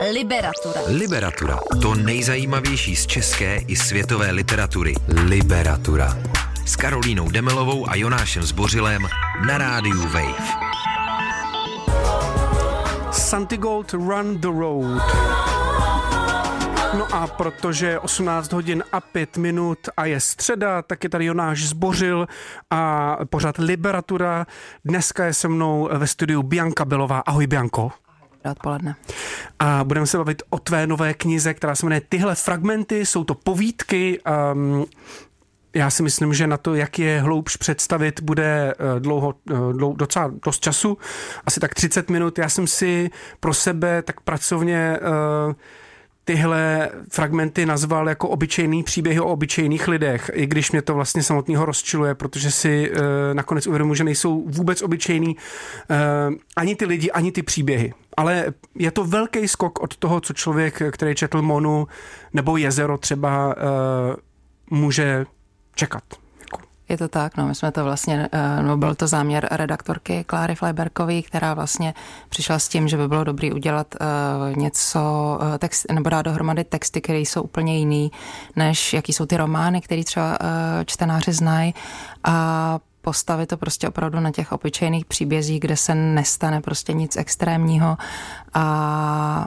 Liberatura. Liberatura. To nejzajímavější z české i světové literatury. Liberatura. S Karolínou Demelovou a Jonášem Zbořilem na rádiu Wave. Santigold Run the Road. No a protože je 18 hodin a 5 minut a je středa, tak je tady Jonáš Zbořil a pořád Liberatura. Dneska je se mnou ve studiu Bianka Belová. Ahoj Bianko. Odpoledne. A budeme se bavit o tvé nové knize, která se jmenuje Tyhle fragmenty, jsou to povídky. Um, já si myslím, že na to, jak je hloubš představit, bude eh, dlouho, eh, dlouho, docela dost času, asi tak 30 minut. Já jsem si pro sebe tak pracovně uh, tyhle fragmenty nazval jako obyčejný příběhy o obyčejných lidech, i když mě to vlastně samotného rozčiluje, protože si uh, nakonec uvědomuji, že nejsou vůbec obyčejný uh, ani ty lidi, ani ty příběhy. Ale je to velký skok od toho, co člověk, který četl Monu nebo Jezero třeba, uh, může čekat. Je to tak, no, my jsme to vlastně, eh, no, byl to záměr redaktorky Kláry Fleiberkové, která vlastně přišla s tím, že by bylo dobré udělat uh, něco, uh, text, nebo dát dohromady texty, které jsou úplně jiný, než jaký jsou ty romány, které třeba čtenáři znají a postavit to prostě opravdu na těch obyčejných příbězích, kde se nestane prostě nic extrémního a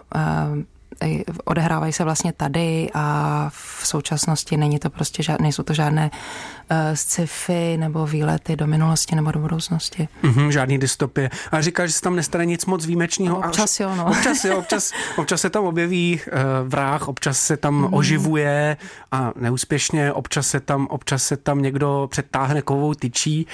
odehrávají se vlastně tady a v současnosti není to prostě žád, nejsou to žádné uh, sci-fi nebo výlety do minulosti nebo do budoucnosti. Mm-hmm, žádný dystopie. A říkáš, že se tam nestane nic moc výjimečného. No, občas jo, no. Občas jo, občas, občas se tam objeví uh, vrah, občas se tam mm. oživuje a neúspěšně, občas se tam, občas se tam někdo přetáhne kovou tyčí.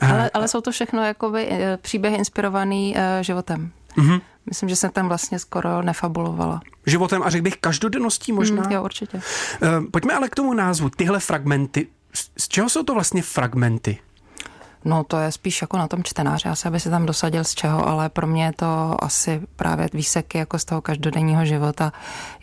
Ale, ale jsou to všechno jakoby příběhy inspirovaný uh, životem. Mm-hmm. Myslím, že jsem tam vlastně skoro nefabulovala. Životem a řekl bych každodenností možná? Mm, jo, určitě. Uh, pojďme ale k tomu názvu. Tyhle fragmenty, z čeho jsou to vlastně fragmenty? No to je spíš jako na tom čtenáři, asi aby si tam dosadil z čeho, ale pro mě je to asi právě výseky jako z toho každodenního života,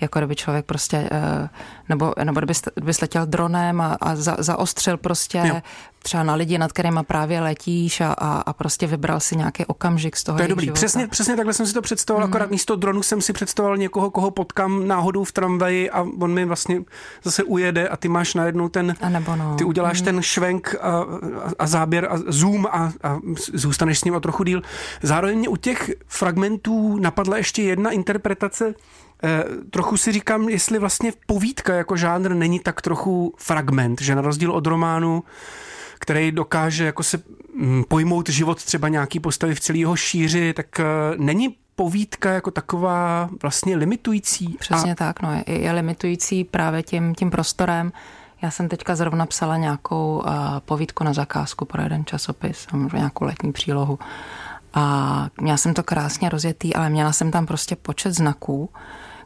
jako kdyby člověk prostě, eh, nebo, nebo kdyby, kdyby letěl dronem a, a za, zaostřil prostě jo třeba na lidi, nad kterými právě letíš a, a, a prostě vybral si nějaký okamžik z toho. To je dobrý. Života. Přesně, přesně takhle jsem si to představoval, mm. akorát místo dronu jsem si představoval někoho, koho potkám náhodou v tramvaji a on mi vlastně zase ujede a ty máš najednou ten, a nebo no. ty uděláš mm. ten švenk a, a, a záběr a zoom a, a zůstaneš s ním o trochu díl. Zároveň mě u těch fragmentů napadla ještě jedna interpretace, trochu si říkám, jestli vlastně povídka jako žánr není tak trochu fragment, že na rozdíl od románu který dokáže jako se mm, pojmout život třeba nějaký postavy v celý jeho šíři, tak eh, není povídka jako taková vlastně limitující. Přesně a... tak, no, je, je limitující právě tím, tím prostorem. Já jsem teďka zrovna psala nějakou uh, povídku na zakázku pro jeden časopis, nějakou letní přílohu. A měla jsem to krásně rozjetý, ale měla jsem tam prostě počet znaků,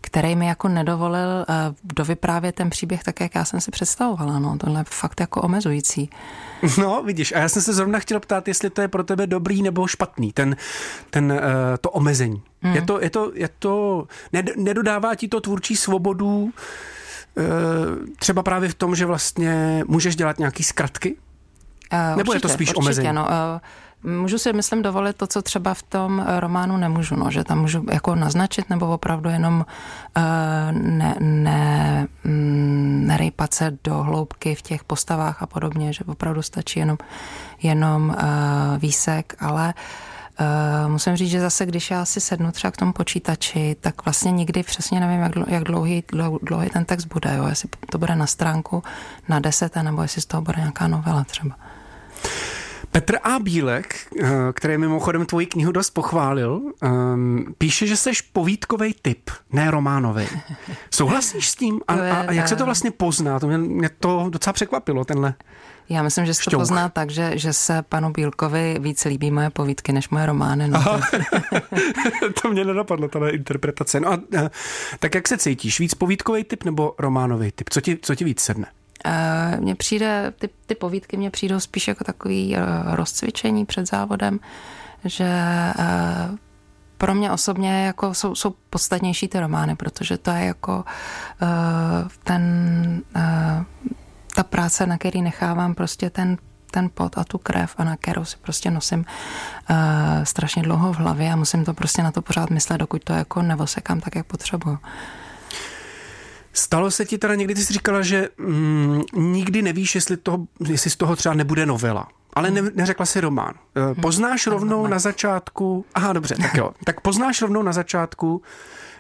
který mi jako nedovolil uh, dovyprávět ten příběh tak, jak já jsem si představovala. No, tohle je fakt jako omezující. No, vidíš, a já jsem se zrovna chtěl ptát, jestli to je pro tebe dobrý nebo špatný, ten, ten, uh, to omezení. Mm. Je to, je to, je to, nedodává ti to tvůrčí svobodu uh, třeba právě v tom, že vlastně můžeš dělat nějaký zkratky? Uh, Nebo určitě, je to spíš určitě, omezení? No, uh, Můžu si, myslím, dovolit to, co třeba v tom románu nemůžu, no, že tam můžu jako naznačit nebo opravdu jenom uh, ne, ne, mm, nerejpat se do hloubky v těch postavách a podobně, že opravdu stačí jenom, jenom uh, výsek, ale Uh, musím říct, že zase, když já si sednu třeba k tomu počítači, tak vlastně nikdy přesně nevím, jak, jak dlouhý, dlouhý ten text bude. Jo? Jestli to bude na stránku na deset, nebo jestli z toho bude nějaká novela třeba. Petr A. Bílek, eh, který mimochodem tvoji knihu dost pochválil, ehm, píše, že jsi povídkový typ, ne románový. Souhlasíš s tím? A, a, a jak se to vlastně pozná? To mě, mě to docela překvapilo, tenhle já myslím, že se to pozná tak, že, že se panu Bílkovi víc líbí moje povídky než moje romány. No to... to mě nenapadlo, tahle interpretace. No a tak jak se cítíš? Víc povídkový typ nebo románový typ? Co ti, co ti víc sedne? Uh, mně přijde, ty, ty povídky mě přijdou spíš jako takový uh, rozcvičení před závodem, že uh, pro mě osobně jako jsou, jsou podstatnější ty romány, protože to je jako ten, ta práce, na který nechávám prostě ten, ten pot a tu krev a na kterou si prostě nosím uh, strašně dlouho v hlavě a musím to prostě na to pořád myslet, dokud to jako nevosekám tak, jak potřebuju. Stalo se ti teda někdy, ty jsi říkala, že mm, nikdy nevíš, jestli, toho, jestli z toho třeba nebude novela. Ale ne, neřekla si román. Eh, poznáš rovnou na začátku, aha dobře, tak jo, tak poznáš rovnou na začátku,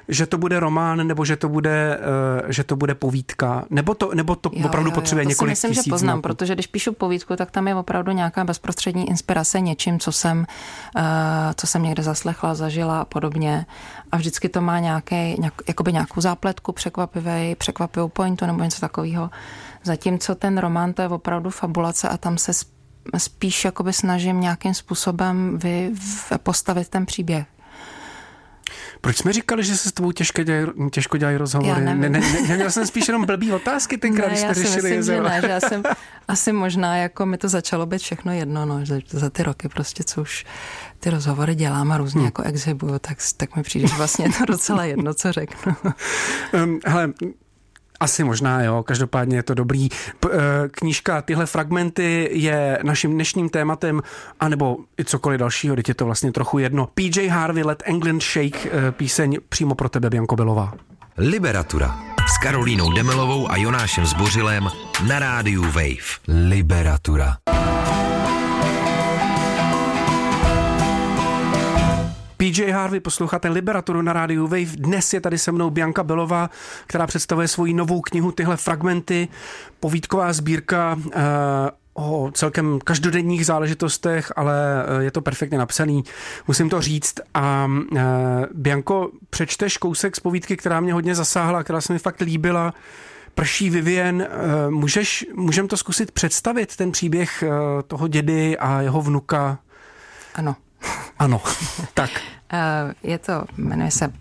že to bude román, nebo že to bude, uh, že to bude povídka, nebo to, nebo to jo, opravdu jo, jo, potřebuje to několik si myslím, že poznám, znaků. protože když píšu povídku, tak tam je opravdu nějaká bezprostřední inspirace něčím, co jsem, uh, co jsem někde zaslechla, zažila a podobně. A vždycky to má nějaký, nějak, jakoby nějakou zápletku, překvapivý, překvapivou pointu nebo něco takového. Zatímco ten román to je opravdu fabulace a tam se spíš jakoby snažím nějakým způsobem vy, postavit ten příběh. Proč jsme říkali, že se s tebou těžko dělají, těžko dělají rozhovory? Já ne, ne, ne, neměl jsem spíš jenom blbý otázky tenkrát, když jsme řešili myslím, že ne, že já jsem asi možná, jako mi to začalo být všechno jedno, no, že za ty roky prostě, co už ty rozhovory dělám a různě hmm. jako exhibuju, tak, tak mi přijde, že vlastně to docela jedno, co řeknu. um, hele, asi možná, jo, každopádně je to dobrý. P- eh, knížka Tyhle fragmenty je naším dnešním tématem, anebo i cokoliv dalšího, teď je to vlastně trochu jedno. PJ Harvey Let England Shake, eh, píseň přímo pro tebe, Bianco Belová. Liberatura s Karolínou Demelovou a Jonášem Zbořilem na rádiu Wave. Liberatura. PJ Harvey, posloucháte Liberaturu na rádiu Wave. Dnes je tady se mnou Bianka Belová, která představuje svoji novou knihu Tyhle fragmenty, povídková sbírka uh, o celkem každodenních záležitostech, ale eh, je to perfektně napsaný, musím to říct. A uh, Bianko, přečteš kousek z povídky, která mě hodně zasáhla, která se mi fakt líbila. Prší Vivien, můžeš, můžem to zkusit představit, ten příběh toho dědy a jeho vnuka? Ano. Ano, tak. Eh, je to, jmenuje se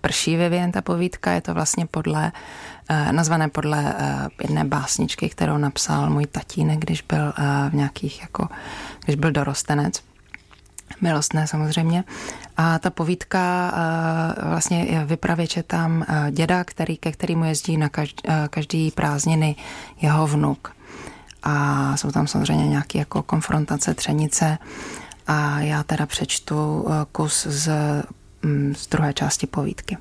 Prší Vivien, ta povídka, je to vlastně podle, eh, nazvané podle eh, jedné básničky, kterou napsal můj tatínek, když byl v nějakých, jako, když byl dorostenec. Milostné samozřejmě. A ta povídka vlastně je vypravěče tam děda, který, ke kterému jezdí na každý, každý prázdniny jeho vnuk. A jsou tam samozřejmě nějaké jako konfrontace, třenice a já teda přečtu eh, kus z, mm, z druhé části povídky.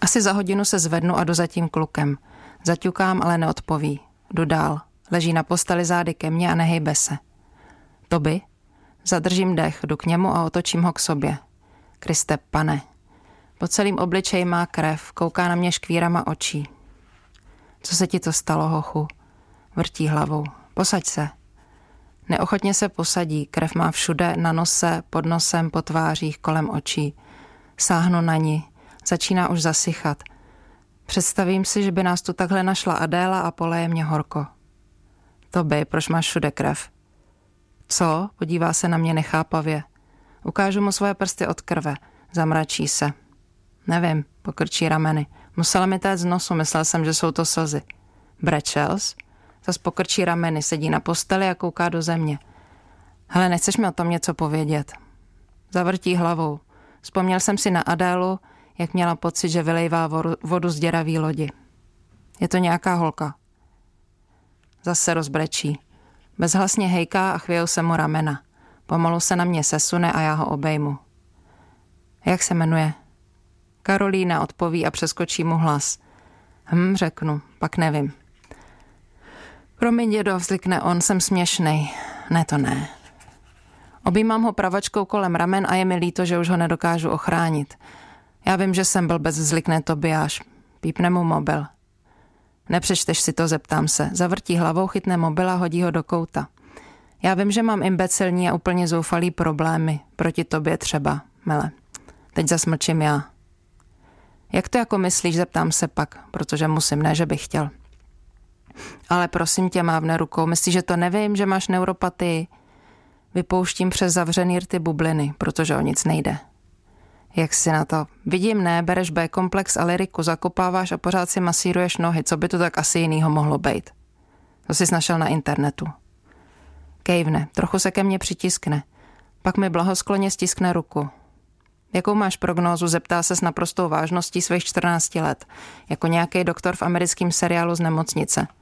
Asi za hodinu se zvednu a jdu za tím klukem. Zaťukám, ale neodpoví. Jdu dál. Leží na posteli zády ke mně a nehejbe se. To by? Zadržím dech, jdu k němu a otočím ho k sobě. Kriste, pane. Po celým obličeji má krev, kouká na mě škvírama očí. Co se ti to stalo, hochu? Vrtí hlavou. Posaď se. Neochotně se posadí, krev má všude, na nose, pod nosem, po tvářích, kolem očí. Sáhnu na ní, začíná už zasychat. Představím si, že by nás tu takhle našla Adéla a poleje mě horko. To by, proč máš všude krev? Co? Podívá se na mě nechápavě. Ukážu mu svoje prsty od krve. Zamračí se. Nevím, pokrčí rameny. Musela mi téct z nosu, myslel jsem, že jsou to slzy. Brečels? Zas pokrčí rameny, sedí na posteli a kouká do země. Hele, nechceš mi o tom něco povědět? Zavrtí hlavou. Vzpomněl jsem si na Adélu, jak měla pocit, že vylejvá vodu z děravý lodi. Je to nějaká holka. Zase rozbrečí. Bezhlasně hejká a chvějou se mu ramena. Pomalu se na mě sesune a já ho obejmu. Jak se jmenuje? Karolína odpoví a přeskočí mu hlas. Hm, řeknu, pak nevím. Promiň, dědo, vzlikne on, jsem směšnej. Ne, to ne. Objímám ho pravačkou kolem ramen a je mi líto, že už ho nedokážu ochránit. Já vím, že jsem byl bez vzlikne Tobiáš. Pípne mu mobil. Nepřečteš si to, zeptám se. Zavrtí hlavou, chytne mobil a hodí ho do kouta. Já vím, že mám imbecilní a úplně zoufalý problémy. Proti tobě třeba, mele. Teď zasmlčím já. Jak to jako myslíš, zeptám se pak, protože musím, ne, že bych chtěl. Ale prosím tě, mávne rukou, myslíš, že to nevím, že máš neuropatii? Vypouštím přes zavřený rty bubliny, protože o nic nejde. Jak si na to? Vidím, ne, bereš B-komplex a liriku, zakopáváš a pořád si masíruješ nohy, co by to tak asi jinýho mohlo být? To jsi našel na internetu. Kejvne, trochu se ke mně přitiskne. Pak mi blahoskloně stiskne ruku. Jakou máš prognózu, zeptá se s naprostou vážností svých 14 let, jako nějaký doktor v americkém seriálu z nemocnice –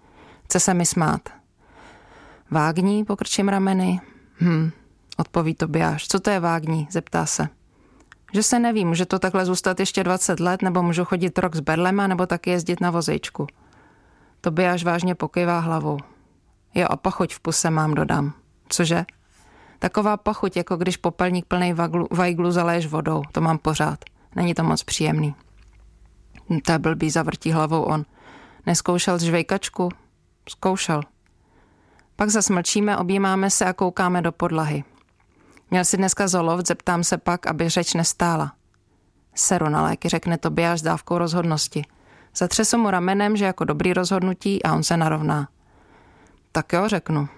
Chce se mi smát. Vágní, pokrčím rameny. Hm, odpoví Tobiáš. Co to je vágní? Zeptá se. Že se neví, může to takhle zůstat ještě 20 let, nebo můžu chodit rok s berlema, nebo taky jezdit na vozejčku. Tobiáš vážně pokývá hlavou. Jo, a pachuť v puse mám, dodám. Cože? Taková pachuť, jako když popelník plný vajglu zaléš vodou. To mám pořád. Není to moc příjemný. Hm, to je blbý, zavrtí hlavou on. Neskoušel žvejkačku? Zkoušel. Pak zasmlčíme, objímáme se a koukáme do podlahy. Měl si dneska zolov, zeptám se pak, aby řeč nestála. Seru na léky, řekne Tobiáš s dávkou rozhodnosti. Zatřesu mu ramenem, že jako dobrý rozhodnutí a on se narovná. Tak jo, řeknu.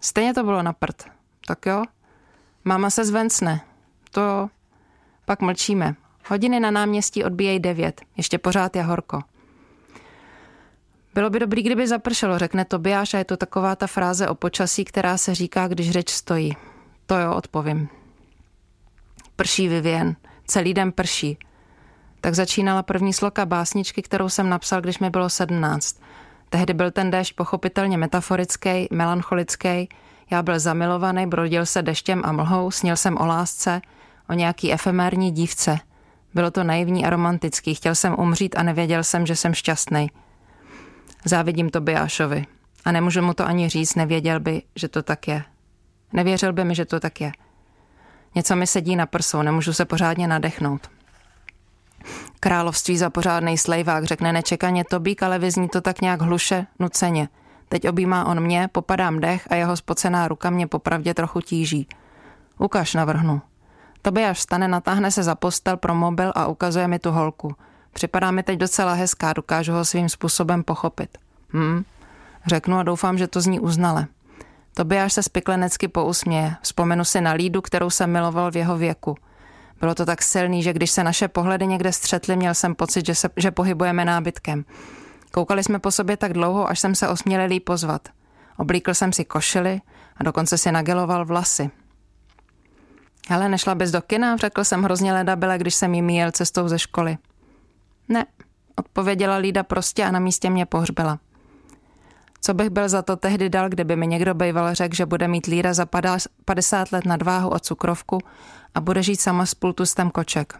Stejně to bylo na prd. Tak jo. Máma se zvencne. To jo. Pak mlčíme. Hodiny na náměstí odbíjejí devět. Ještě pořád je horko. Bylo by dobrý, kdyby zapršelo, řekne Tobiáš a je to taková ta fráze o počasí, která se říká, když řeč stojí. To jo, odpovím. Prší Vivien. Celý den prší. Tak začínala první sloka básničky, kterou jsem napsal, když mi bylo sedmnáct. Tehdy byl ten déšť pochopitelně metaforický, melancholický. Já byl zamilovaný, brodil se deštěm a mlhou, snil jsem o lásce, o nějaký efemérní dívce. Bylo to naivní a romantický, chtěl jsem umřít a nevěděl jsem, že jsem šťastný. Závidím to Biášovi. A nemůžu mu to ani říct, nevěděl by, že to tak je. Nevěřil by mi, že to tak je. Něco mi sedí na prsou, nemůžu se pořádně nadechnout. Království za pořádný slejvák, řekne nečekaně Tobík, ale vyzní to tak nějak hluše, nuceně. Teď objímá on mě, popadám dech a jeho spocená ruka mě popravdě trochu tíží. Ukaž, navrhnu. Tobiáš vstane, natáhne se za postel pro mobil a ukazuje mi tu holku. Připadá mi teď docela hezká, dokážu ho svým způsobem pochopit. Hm, řeknu a doufám, že to zní uznale. Tobiáš se spiklenecky pousměje. Vzpomenu si na Lídu, kterou jsem miloval v jeho věku. Bylo to tak silný, že když se naše pohledy někde střetly, měl jsem pocit, že, se, že pohybujeme nábytkem. Koukali jsme po sobě tak dlouho, až jsem se osmělil pozvat. Oblíkl jsem si košily a dokonce si nageloval vlasy. Hele, nešla bys do kina, řekl jsem hrozně ledabile, když jsem jí míjel cestou ze školy. Ne, odpověděla Lída prostě a na místě mě pohřbila. Co bych byl za to tehdy dal, kdyby mi někdo býval řekl, že bude mít Líra za 50 let nadváhu a cukrovku a bude žít sama s pultustem koček.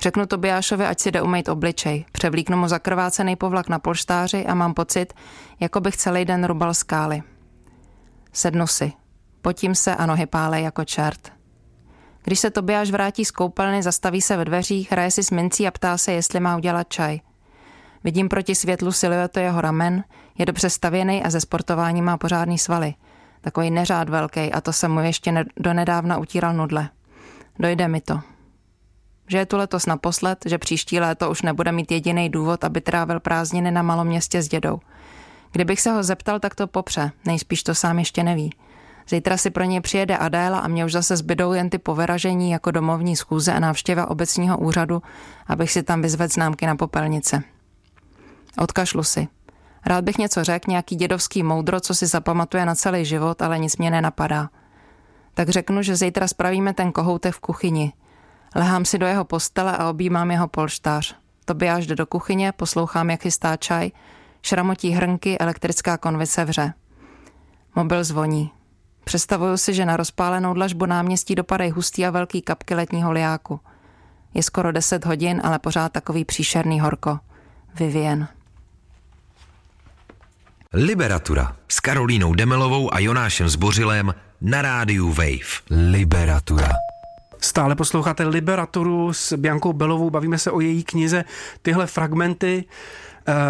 Řeknu Tobiášovi, ať si jde umýt obličej. Převlíknu mu zakrvácený povlak na polštáři a mám pocit, jako bych celý den rubal skály. Sednu si. Potím se a nohy pále jako čert. Když se Tobiáš vrátí z koupelny, zastaví se ve dveřích, hraje si s mincí a ptá se, jestli má udělat čaj. Vidím proti světlu siluetu jeho ramen, je dobře stavěný a ze sportování má pořádný svaly. Takový neřád velký a to se mu ještě ne- donedávna utíral nudle. Dojde mi to. Že je tu letos naposled, že příští léto už nebude mít jediný důvod, aby trávil prázdniny na malom městě s dědou. Kdybych se ho zeptal, tak to popře, nejspíš to sám ještě neví. Zítra si pro něj přijede Adéla a mě už zase zbydou jen ty poveražení jako domovní schůze a návštěva obecního úřadu, abych si tam vyzvedl známky na popelnice. Odkašlu si. Rád bych něco řekl, nějaký dědovský moudro, co si zapamatuje na celý život, ale nic mě nenapadá. Tak řeknu, že zítra spravíme ten kohoutek v kuchyni. Lehám si do jeho postele a objímám jeho polštář. Tobiáš jde do kuchyně, poslouchám, jak chystá čaj, šramotí hrnky, elektrická konvice vře. Mobil zvoní. Představuju si, že na rozpálenou dlažbu náměstí dopadají hustý a velký kapky letního liáku. Je skoro 10 hodin, ale pořád takový příšerný horko. Vivien. Liberatura s Karolínou Demelovou a Jonášem Zbořilem na rádiu Wave. Liberatura. Stále posloucháte Liberaturu s Biankou Belovou, bavíme se o její knize. Tyhle fragmenty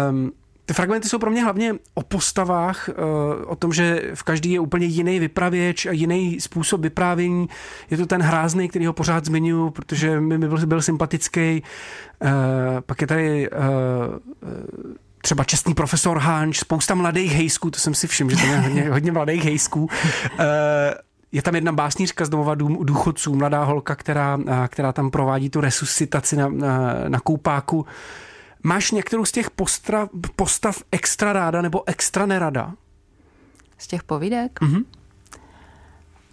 um, ty fragmenty jsou pro mě hlavně o postavách, o tom, že v každý je úplně jiný vypravěč a jiný způsob vyprávění. Je to ten hrázný, který ho pořád zmiňuji, protože mi byl, byl sympatický. Pak je tady třeba čestný profesor Hanč, spousta mladých hejsků, to jsem si všiml, že tam je hodně, hodně mladých hejsků. Je tam jedna básnířka z domova důchodců, mladá holka, která, která tam provádí tu resuscitaci na, na, na koupáku. Máš některou z těch postra, postav extra ráda nebo extra nerada? Z těch povídek? Mm-hmm.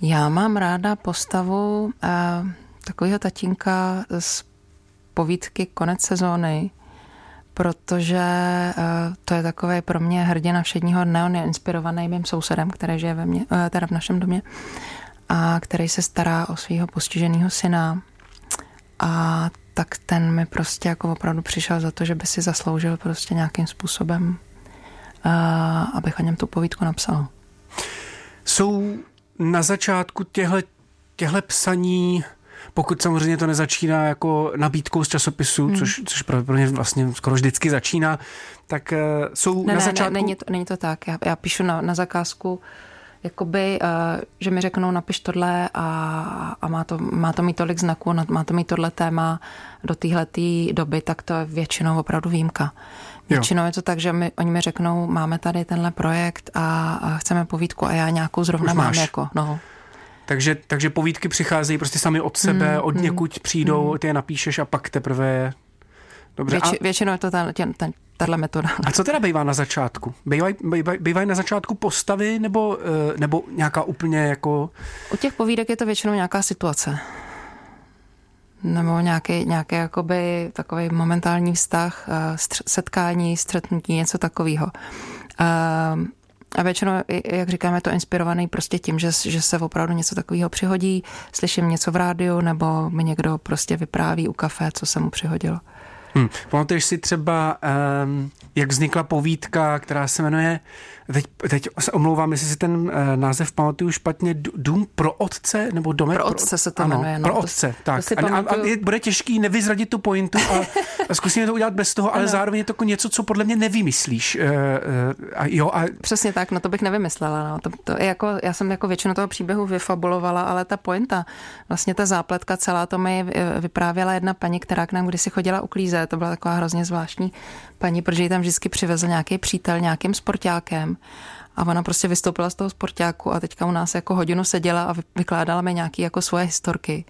Já mám ráda postavu uh, takového tatínka z povídky Konec sezóny, protože uh, to je takový pro mě hrdina všedního dne, on je inspirovaný mým sousedem, který žije ve mně, uh, teda v našem domě, a který se stará o svého postiženého syna. A tak ten mi prostě jako opravdu přišel za to, že by si zasloužil prostě nějakým způsobem, uh, abych o něm tu povídku napsal. Jsou na začátku těhle, těhle psaní pokud samozřejmě to nezačíná jako nabídkou z časopisu, hmm. což, což pro mě vlastně skoro vždycky začíná, tak uh, jsou ne, na ne, začátku... Ne, není, to, není to tak. Já, já píšu na, na zakázku, jakoby, uh, že mi řeknou napiš tohle a, a má, to, má to mít tolik znaků, má to mít tohle téma do téhle doby, tak to je většinou opravdu výjimka. Většinou jo. je to tak, že my, oni mi řeknou, máme tady tenhle projekt a, a chceme povídku a já nějakou zrovna mám jako. No. Takže, takže povídky přicházejí prostě sami od sebe, mm, od mm, někud přijdou, mm. ty je napíšeš a pak teprve... Dobře. Větši, a... Většinou je to ten, ten, ten, tahle metoda. A co teda bývá na začátku? Bývají, bývaj, bývaj na začátku postavy nebo, eh, nebo nějaká úplně jako... U těch povídek je to většinou nějaká situace. Nebo nějaký, nějaký jakoby takový momentální vztah, eh, setkání, střetnutí, něco takového. Ehm, a většinou, jak říkáme, to inspirovaný prostě tím, že, že se opravdu něco takového přihodí, slyším něco v rádiu, nebo mi někdo prostě vypráví u kafe, co se mu přihodilo. Hmm. Pamatuješ si třeba, um, jak vznikla povídka, která se jmenuje Teď, teď se omlouvám, jestli si ten uh, název pamatuju špatně. Dům pro otce? Nebo domek pro otce se to ano, jmenuje. No, pro otce, to, tak. To a, a, a je, bude těžký nevyzradit tu pointu a, a zkusíme to udělat bez toho, ale ano. zároveň je to jako něco, co podle mě nevymyslíš. Uh, uh, a jo, a... Přesně tak, no to bych nevymyslela. No. To, to je jako, já jsem jako většinu toho příběhu vyfabulovala, ale ta pointa, vlastně ta zápletka celá, to mi vyprávěla jedna paní, která k nám kdysi chodila uklízet. To byla taková hrozně zvláštní paní, protože ji tam vždycky přivezl nějaký přítel nějakým sportákem a ona prostě vystoupila z toho sportáku a teďka u nás jako hodinu seděla a vykládala mi nějaké jako svoje historky.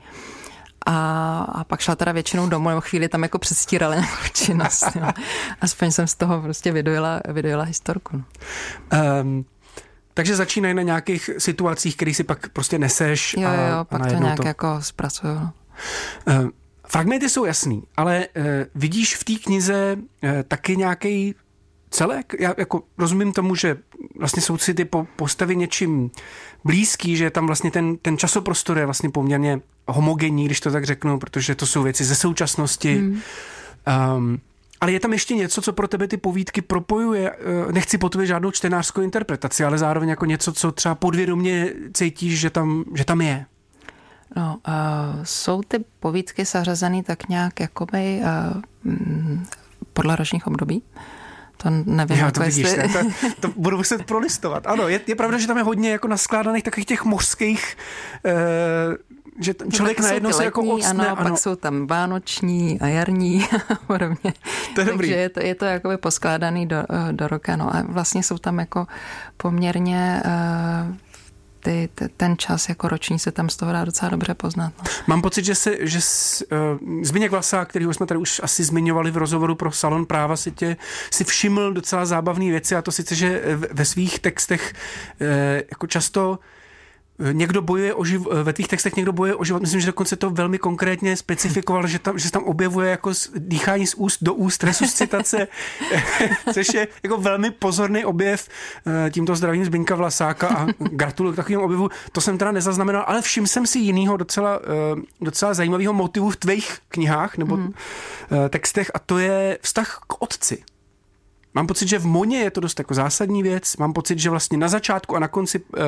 A, a pak šla teda většinou domů, nebo chvíli tam jako předstírala nějakou činnost. Jo. Aspoň jsem z toho prostě vydojila, vydojila historku. Um, takže začínají na nějakých situacích, které si pak prostě neseš. Jo, jo, a, pak a to nějak to... jako zpracuju. No. Um, fragmenty jsou jasný, ale uh, vidíš v té knize uh, taky nějaký celek. Já jako rozumím tomu, že vlastně jsou si ty postavy něčím blízký, že tam vlastně ten, ten časoprostor je vlastně poměrně homogenní, když to tak řeknu, protože to jsou věci ze současnosti. Hmm. Um, ale je tam ještě něco, co pro tebe ty povídky propojuje. Eh, nechci po tobě žádnou čtenářskou interpretaci, ale zároveň jako něco, co třeba podvědomě cítíš, že tam, že tam je. No, uh, jsou ty povídky zařazeny tak nějak jakoby uh, podle ročních období. To nevím, Já to jako vidíš, jestli... to, to budu muset prolistovat. Ano, je, je pravda, že tam je hodně jako naskládaných takových těch mořských uh, že no, člověk najednou se jako odsne. Ano, ano, pak jsou tam vánoční a jarní a podobně. To je dobrý. Takže je to, je to jakoby poskládaný do, do roka. No a vlastně jsou tam jako poměrně uh, ty, ten čas jako roční se tam z toho dá docela dobře poznat. No. Mám pocit, že, se, že uh, Zbigněk Vlasák, kterýho jsme tady už asi zmiňovali v rozhovoru pro Salon práva, si tě si všiml docela zábavné věci a to sice, že ve svých textech uh, jako často někdo bojuje o život, ve tvých textech někdo bojuje o život, myslím, že dokonce to velmi konkrétně specifikoval, že, tam, že se tam objevuje jako dýchání z úst do úst, resuscitace, což je jako velmi pozorný objev. Eh, tímto zdravím Zbyňka Vlasáka a gratuluju k takovému objevu. To jsem teda nezaznamenal, ale všiml jsem si jinýho docela, eh, docela zajímavého motivu v tvých knihách nebo mm. textech a to je vztah k otci. Mám pocit, že v Moně je to dost jako zásadní věc. Mám pocit, že vlastně na začátku a na konci eh,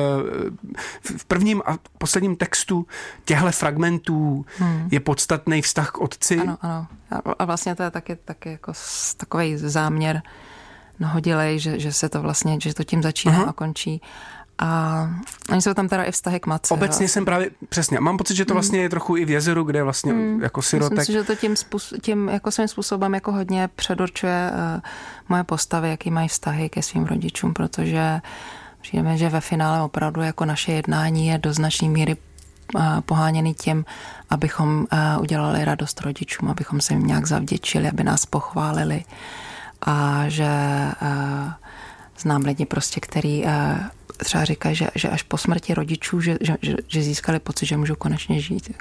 v prvním a posledním textu těchto fragmentů hmm. je podstatný vztah k otci. Ano, ano. A vlastně to je taky, taky jako takový záměr nahodilej, že, že se to vlastně, že to tím začíná uh-huh. a končí. A oni jsou tam teda i vztahy k matce. Obecně jo. jsem právě, přesně, mám pocit, že to hmm. vlastně je trochu i v jezeru, kde vlastně mm. jako sirotek. Myslím si, že to tím, tím jako svým způsobem jako hodně předurčuje uh, moje postavy, jaký mají vztahy ke svým rodičům, protože přijeme, že ve finále opravdu jako naše jednání je do značné míry uh, poháněný tím, abychom uh, udělali radost rodičům, abychom se jim nějak zavděčili, aby nás pochválili a že uh, znám lidi prostě, který třeba říkají, že, že až po smrti rodičů, že, že, že získali pocit, že můžou konečně žít.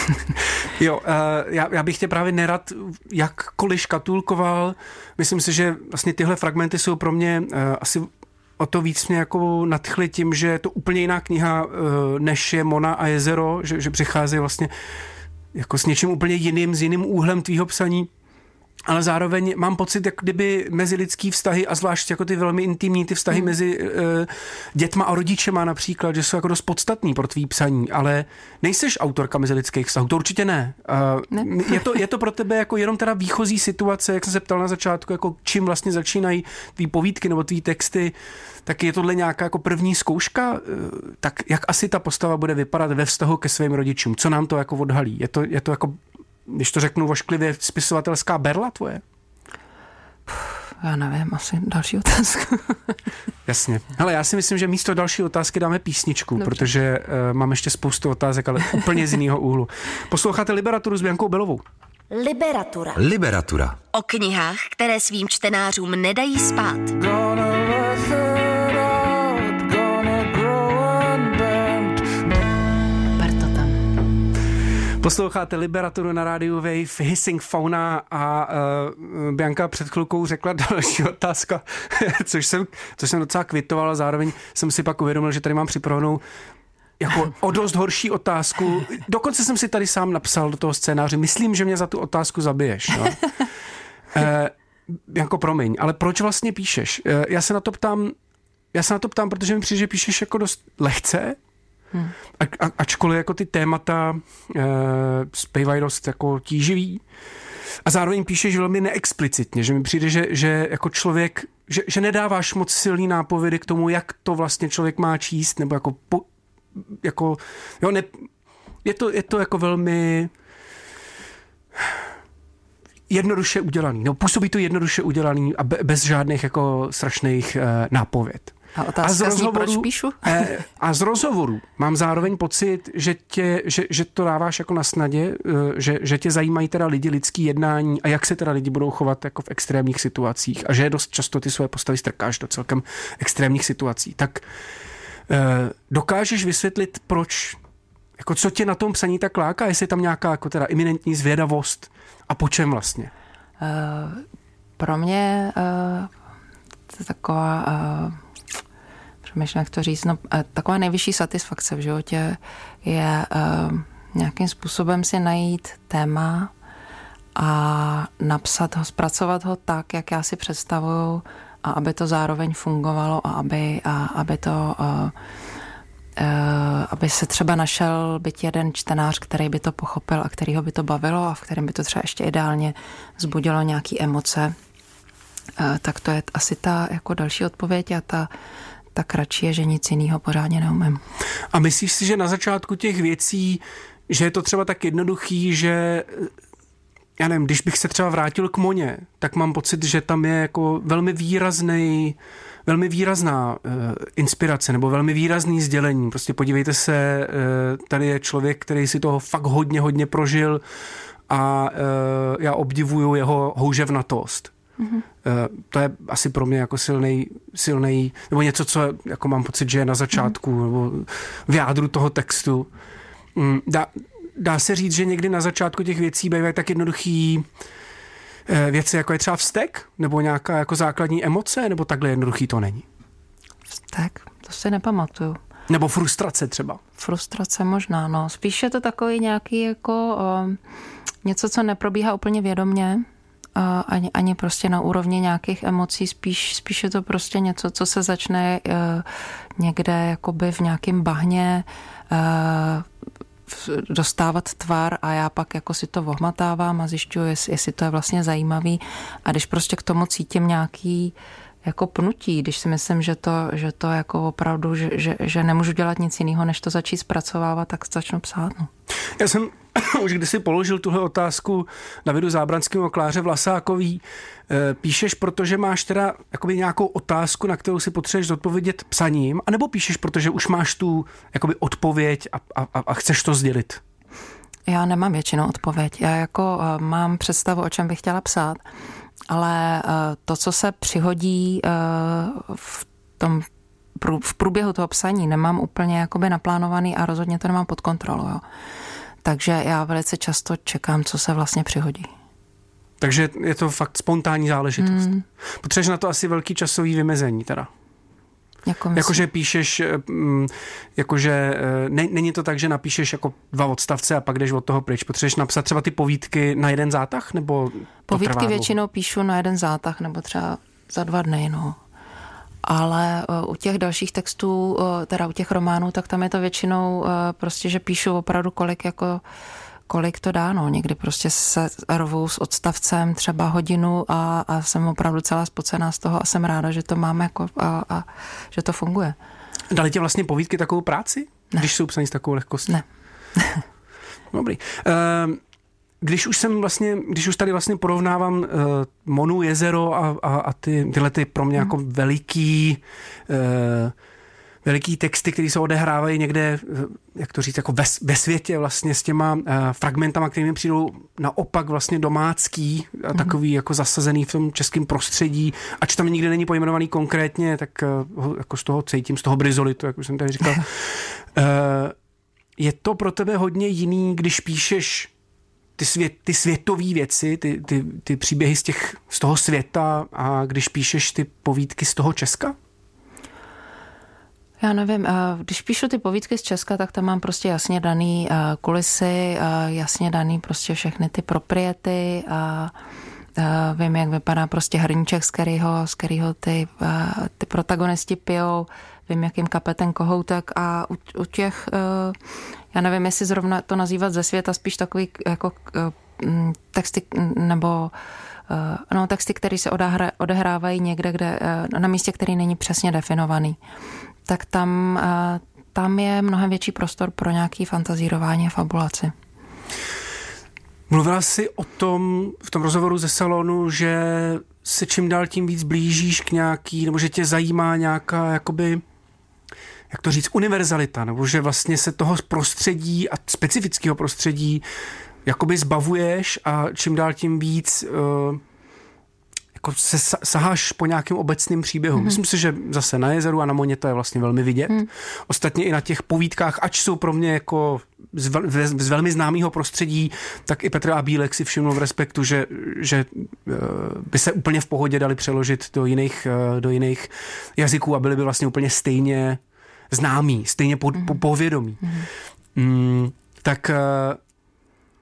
jo, já, já bych tě právě nerad jakkoliv škatulkoval. Myslím si, že vlastně tyhle fragmenty jsou pro mě asi o to víc mě jako nadchli tím, že je to úplně jiná kniha, než je Mona a jezero, že, že přichází vlastně jako s něčím úplně jiným, s jiným úhlem tvýho psaní ale zároveň mám pocit, jak kdyby mezi lidský vztahy a zvlášť jako ty velmi intimní ty vztahy hmm. mezi uh, dětma a rodičema například, že jsou jako dost podstatný pro tvý psaní, ale nejseš autorka mezi lidských vztahů, to určitě ne. Uh, ne. je, to, je to pro tebe jako jenom teda výchozí situace, jak jsem se ptal na začátku, jako čím vlastně začínají tvý povídky nebo tvý texty, tak je tohle nějaká jako první zkouška, uh, tak jak asi ta postava bude vypadat ve vztahu ke svým rodičům, co nám to jako odhalí? Je to, je to jako když to řeknu vošklivě, spisovatelská berla tvoje? Já nevím, asi další otázka. Jasně. Ale já si myslím, že místo další otázky dáme písničku, Dobře. protože uh, mám ještě spoustu otázek, ale úplně z jiného úhlu. Posloucháte Liberaturu s Biankou Belovou. Liberatura. Liberatura. O knihách, které svým čtenářům nedají spát. Posloucháte Liberaturu na rádiu Wave, Hissing Fauna a uh, Bianka před chvilkou řekla další otázka, což jsem, což jsem docela kvitoval a zároveň jsem si pak uvědomil, že tady mám připravenou jako o dost horší otázku. Dokonce jsem si tady sám napsal do toho scénáře, myslím, že mě za tu otázku zabiješ. No. E, jako promiň, ale proč vlastně píšeš? E, já se na to ptám, já se na to ptám, protože mi přijde, že píšeš jako dost lehce, Hmm. A, a, ačkoliv jako ty témata e, zpívají dost jako tíživý a zároveň píšeš velmi neexplicitně, že mi přijde, že, že jako člověk, že, že nedáváš moc silný nápovědy k tomu, jak to vlastně člověk má číst, nebo jako, po, jako jo, ne, je to, je to jako velmi jednoduše udělaný, no působí to jednoduše udělaný a be, bez žádných jako strašných e, nápověd. A otázka a z rozhovoru, proč píšu? Eh, a z rozhovoru mám zároveň pocit, že, tě, že, že to dáváš jako na snadě, eh, že, že tě zajímají teda lidi, lidský jednání a jak se teda lidi budou chovat jako v extrémních situacích a že je dost často ty svoje postavy strkáš do celkem extrémních situací. Tak eh, dokážeš vysvětlit, proč, jako co tě na tom psaní tak láká, jestli je tam nějaká jako teda iminentní zvědavost a po čem vlastně? Uh, pro mě uh, taková uh, přemýšlím, jak to říct, no, taková nejvyšší satisfakce v životě je uh, nějakým způsobem si najít téma a napsat ho, zpracovat ho tak, jak já si představuju a aby to zároveň fungovalo a aby, a, aby to uh, uh, aby se třeba našel byť jeden čtenář, který by to pochopil a kterýho by to bavilo a v kterém by to třeba ještě ideálně zbudilo nějaké emoce, uh, tak to je asi ta jako další odpověď a ta tak radši je, že nic jiného pořádně neumím. A myslíš si, že na začátku těch věcí, že je to třeba tak jednoduchý, že já nevím, když bych se třeba vrátil k Moně, tak mám pocit, že tam je jako velmi výrazný, velmi výrazná uh, inspirace nebo velmi výrazný sdělení. Prostě podívejte se, uh, tady je člověk, který si toho fakt hodně, hodně prožil a uh, já obdivuju jeho houževnatost. Mm-hmm. To je asi pro mě jako silný, silný, nebo něco, co jako mám pocit, že je na začátku, mm-hmm. nebo v jádru toho textu. Mm, dá, dá se říct, že někdy na začátku těch věcí bývají tak jednoduchý eh, věci, jako je třeba vztek, nebo nějaká jako základní emoce, nebo takhle jednoduchý to není? Vztek? To si nepamatuju. Nebo frustrace třeba? Frustrace možná, no. Spíš je to takový nějaký jako uh, něco, co neprobíhá úplně vědomně, ani, ani prostě na úrovni nějakých emocí, spíš, spíš je to prostě něco, co se začne uh, někde jakoby v nějakém bahně uh, dostávat tvar a já pak jako si to ohmatávám a zjišťuji, jestli, jestli to je vlastně zajímavý a když prostě k tomu cítím nějaký jako pnutí, když si myslím, že to, že to jako opravdu, že, že, že nemůžu dělat nic jiného, než to začít zpracovávat, tak začnu psát. No. Já jsem už kdysi položil tuhle otázku Davidu Zábranského Kláře Vlasákový. E, píšeš, protože máš teda jakoby nějakou otázku, na kterou si potřebuješ odpovědět psaním, anebo píšeš, protože už máš tu jakoby odpověď a, a, a chceš to sdělit? Já nemám většinou odpověď. Já jako uh, mám představu, o čem bych chtěla psát, ale uh, to, co se přihodí v tom v průběhu toho psaní nemám úplně jakoby naplánovaný a rozhodně to nemám pod kontrolou. Jo. Takže já velice často čekám, co se vlastně přihodí. Takže je to fakt spontánní záležitost. Hmm. Potřebuješ na to asi velký časový vymezení teda. Jako jakože píšeš, mm, jakože ne, není to tak, že napíšeš jako dva odstavce a pak jdeš od toho pryč. Potřebuješ napsat třeba ty povídky na jeden zátah? nebo Povídky většinou píšu na jeden zátah nebo třeba za dva dny, no. Ale e, u těch dalších textů, e, teda u těch románů, tak tam je to většinou e, prostě, že píšu opravdu kolik jako kolik to dá, no. Někdy prostě se rovou s odstavcem třeba hodinu a, a jsem opravdu celá spocená z toho a jsem ráda, že to máme jako a, a že to funguje. Dali tě vlastně povídky takovou práci? Ne. Když jsou psaní s takovou lehkostí? Ne. Dobrý. Uh, když už jsem vlastně, když už tady vlastně porovnávám uh, Monu, jezero a, a, a ty, tyhle ty pro mě hmm. jako veliký uh, veliký texty, které se odehrávají někde, eh, jak to říct, jako ve, ve světě vlastně s těma uh, fragmentama, které mi přijdou naopak vlastně domácký a mhm. takový mm-hmm. jako zasazený v tom českém prostředí, ač tam nikdy není pojmenovaný konkrétně, tak uh, jako z toho cítím, z toho brizolitu, jak už jsem tady říkal. uh, je to pro tebe hodně jiný, když píšeš ty, svět, ty světové věci, ty, ty, ty příběhy z, těch, z toho světa a když píšeš ty povídky z toho Česka? Já nevím, když píšu ty povídky z Česka, tak tam mám prostě jasně daný kulisy, jasně daný prostě všechny ty propriety a vím, jak vypadá prostě hrníček, z kterého, z kterého ty, ty protagonisti pijou, vím, jakým kapetem kohoutek a u, u těch, já nevím, jestli zrovna to nazývat ze světa, spíš takový jako texty nebo no, texty, které se odehrávají někde, kde, na místě, který není přesně definovaný tak tam, eh, tam je mnohem větší prostor pro nějaký fantazírování a fabulaci. Mluvila jsi o tom v tom rozhovoru ze salonu, že se čím dál tím víc blížíš k nějaký, nebo že tě zajímá nějaká, jakoby, jak to říct, univerzalita, nebo že vlastně se toho prostředí a specifického prostředí jakoby zbavuješ a čím dál tím víc uh, jako se saháš po nějakém obecným příběhu. Mm-hmm. Myslím si, že zase na jezeru a na Moně to je vlastně velmi vidět. Mm. Ostatně i na těch povídkách, ač jsou pro mě jako z, vel, z velmi známého prostředí, tak i Petr a Bílek si všiml v respektu, že, že eh, by se úplně v pohodě dali přeložit do jiných, eh, do jiných jazyků a byly by vlastně úplně stejně známí, stejně po, mm. po, povědomí. Mm. Mm, tak eh,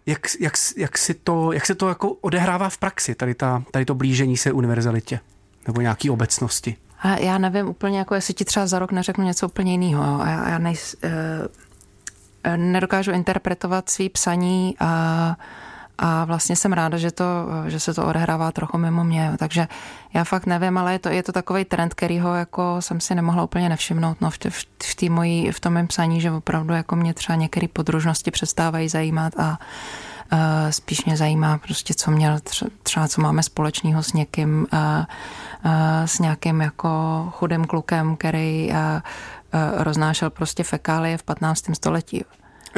jak, jak, jak, si to, jak se to jako odehrává v praxi, tady, ta, tady to blížení se univerzalitě nebo nějaký obecnosti? A já nevím úplně, jako jestli ti třeba za rok neřeknu něco úplně jiného. Já, já nej, uh, nedokážu interpretovat svý psaní a uh, a vlastně jsem ráda, že, to, že se to odehrává trochu mimo mě, takže já fakt nevím, ale je to, je to takový trend, který ho jako jsem si nemohla úplně nevšimnout no, v, v, v, tý mojí, v tom mém psaní, že opravdu jako mě třeba některé podružnosti přestávají zajímat a uh, spíš mě zajímá prostě, co měl třeba, co máme společného s někým, uh, uh, s nějakým jako chudým klukem, který uh, uh, roznášel prostě fekálie v 15. století.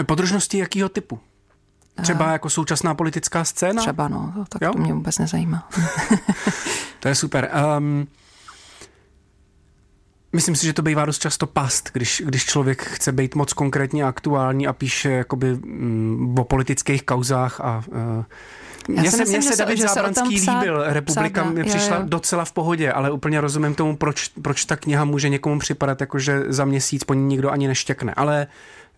Podružnosti jakého typu? Třeba jako současná politická scéna? Třeba no, tak jo? to mě vůbec nezajímá. to je super. Um, Myslím si, že to bývá dost často past, když, když člověk chce být moc konkrétně aktuální a píše jakoby mm, o politických kauzách a uh, mně se, myslím, se David se, Zábranský se líbil, Republika mi přišla jo, jo. docela v pohodě, ale úplně rozumím tomu, proč, proč ta kniha může někomu připadat, jako že za měsíc po ní nikdo ani neštěkne. Ale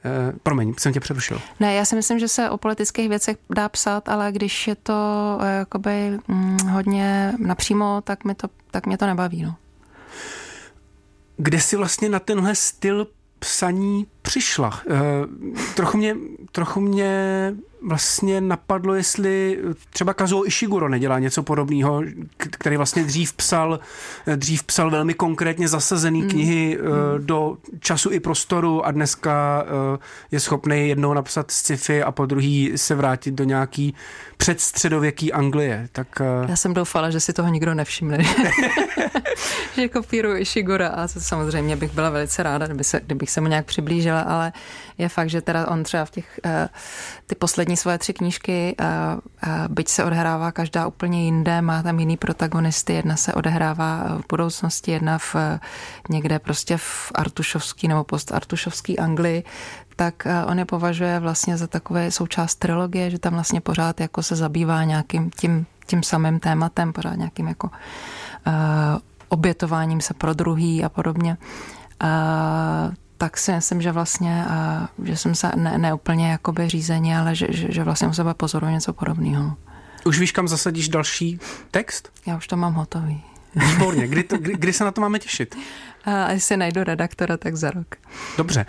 Uh, promiň, jsem tě přerušil. Ne, já si myslím, že se o politických věcech dá psát, ale když je to uh, jakoby mm, hodně napřímo, tak, mi to, tak mě to nebaví. No. Kde jsi vlastně na tenhle styl psaní přišla? Uh, trochu mě, trochu mě vlastně napadlo, jestli třeba Kazuo Ishiguro nedělá něco podobného, který vlastně dřív psal, dřív psal velmi konkrétně zasazený mm. knihy mm. do času i prostoru a dneska eh, je schopný jednou napsat sci-fi a po druhý se vrátit do nějaký předstředověký Anglie. Tak, eh, Já jsem doufala, že si toho nikdo nevšimne. že kopíruji Ishigura a to samozřejmě bych byla velice ráda, kdyby se, kdybych se mu nějak přiblížila, ale je fakt, že teda on třeba v těch ty poslední svoje tři knížky, byť se odehrává každá úplně jinde, má tam jiný protagonisty, jedna se odehrává v budoucnosti, jedna v někde prostě v artušovský nebo postartušovský Anglii, tak eh, on je považuje vlastně za takové součást trilogie, že tam vlastně pořád jako se zabývá nějakým tím, tím samým tématem, pořád nějakým jako uh, obětováním se pro druhý a podobně. Uh, tak si myslím, že vlastně, uh, že jsem se ne, ne úplně jakoby řízeně, ale že, že, že vlastně u sebe pozoruji něco podobného. Už víš, kam zasadíš další text? Já už to mám hotový. Výborně. Kdy, to, kdy, kdy se na to máme těšit? A jestli najdu redaktora, tak za rok. Dobře.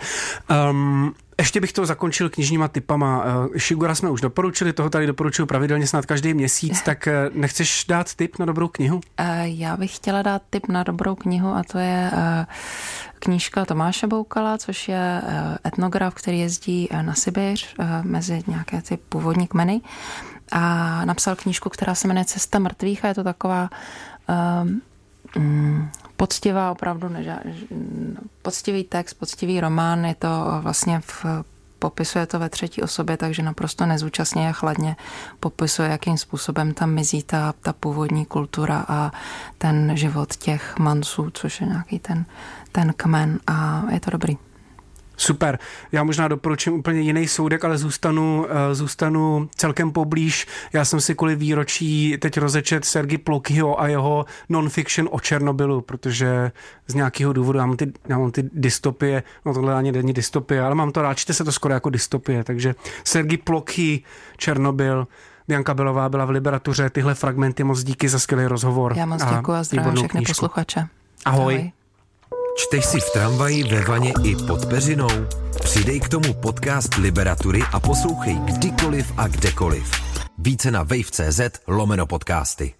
Um, ještě bych to zakončil knižníma typama. Shigura jsme už doporučili, toho tady doporučuju pravidelně snad každý měsíc, tak nechceš dát tip na dobrou knihu? Já bych chtěla dát tip na dobrou knihu a to je knížka Tomáše Boukala, což je etnograf, který jezdí na Sibiř mezi nějaké ty původní kmeny a napsal knížku, která se jmenuje Cesta mrtvých a je to taková um, poctivá, opravdu neža, poctivý text, poctivý román, je to vlastně v popisuje to ve třetí osobě, takže naprosto nezúčastně a chladně popisuje, jakým způsobem tam mizí ta, ta původní kultura a ten život těch manců, což je nějaký ten, ten kmen a je to dobrý. Super. Já možná doporučím úplně jiný soudek, ale zůstanu, eh, zůstanu celkem poblíž. Já jsem si kvůli výročí teď rozečet Sergi Plokhyho a jeho non-fiction o Černobylu, protože z nějakého důvodu já mám ty, já mám ty dystopie, no tohle ani není dystopie, ale mám to rád, čte se to skoro jako dystopie, takže Sergi Plokhy, Černobyl, Bianka Belová byla v Liberatuře, tyhle fragmenty moc díky za skvělý rozhovor. Já moc děkuji a zdravím všechny knížku. posluchače. Ahoj. Ahoj. Čteš si v tramvaji, ve vaně i pod peřinou? Přidej k tomu podcast Liberatury a poslouchej kdykoliv a kdekoliv. Více na wave.cz lomeno podcasty.